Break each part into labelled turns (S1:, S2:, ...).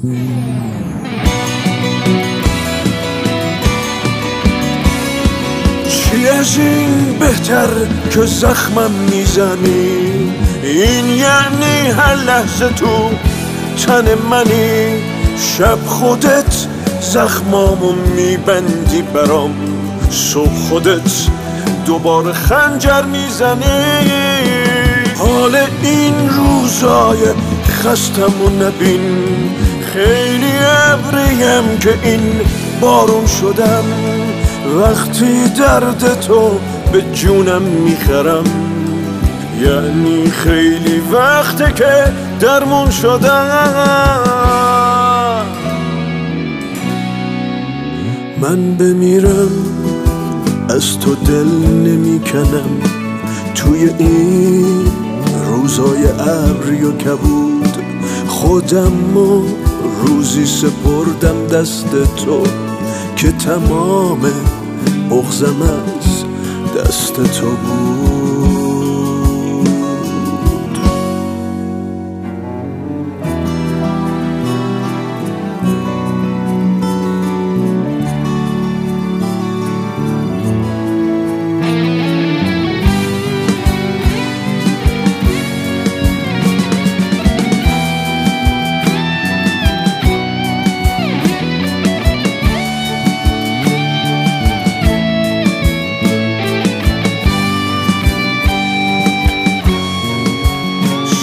S1: چی از این بهتر که زخمم می‌زنی؟ این یعنی هر لحظه تو تن منی. شب خودت زخمامو میبندی برام. صبح خودت دوباره خنجر می‌زنی. حال این روزای خستم و نبین. خیلی ابریم که این بارون شدم. وقتی درد تو به جونم می‌خرم یعنی خیلی وقته که درمون شدم. من بمیرم از تو دل نمی‌کنم. توی این روزای ابری و کبود خودم و روزی سپردم دست تو که تمام بغزم از دست تو بود.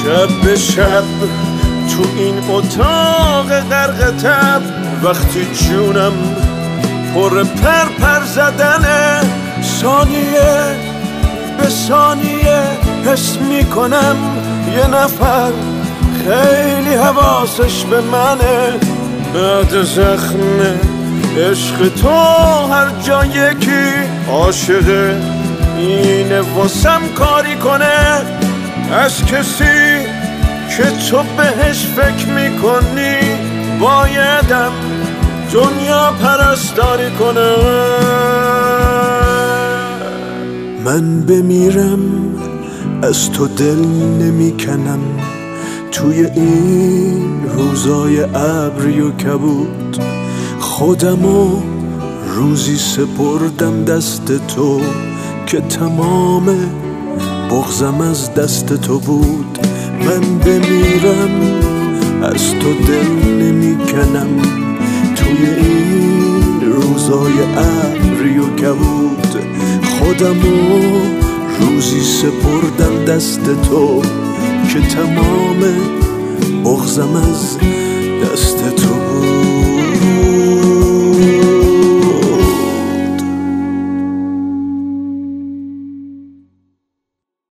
S1: شب به شب تو این اتاق غرق تب وقتی جونم پر پر پر زدنه ثانیه به ثانیه حس می‌کنم یه نفر خیلی حواسش به منه. بعد زخم عشق تو هر جا یکی عاشقه اینه واسم کاری کنه. از کسی که تو بهش فکر می‌کنی بایدم دنیا پرستاری کنه. من بمیرم از تو دل نمی‌کنم. توی این روزای ابری و کبود خودمو روزی سپردم دست تو که تمام بغزم از دست تو بود. من بمیرم از تو دل نمی‌کنم. توی این روزای ابری و کبود خودمو روزی سپردم دست تو که تمام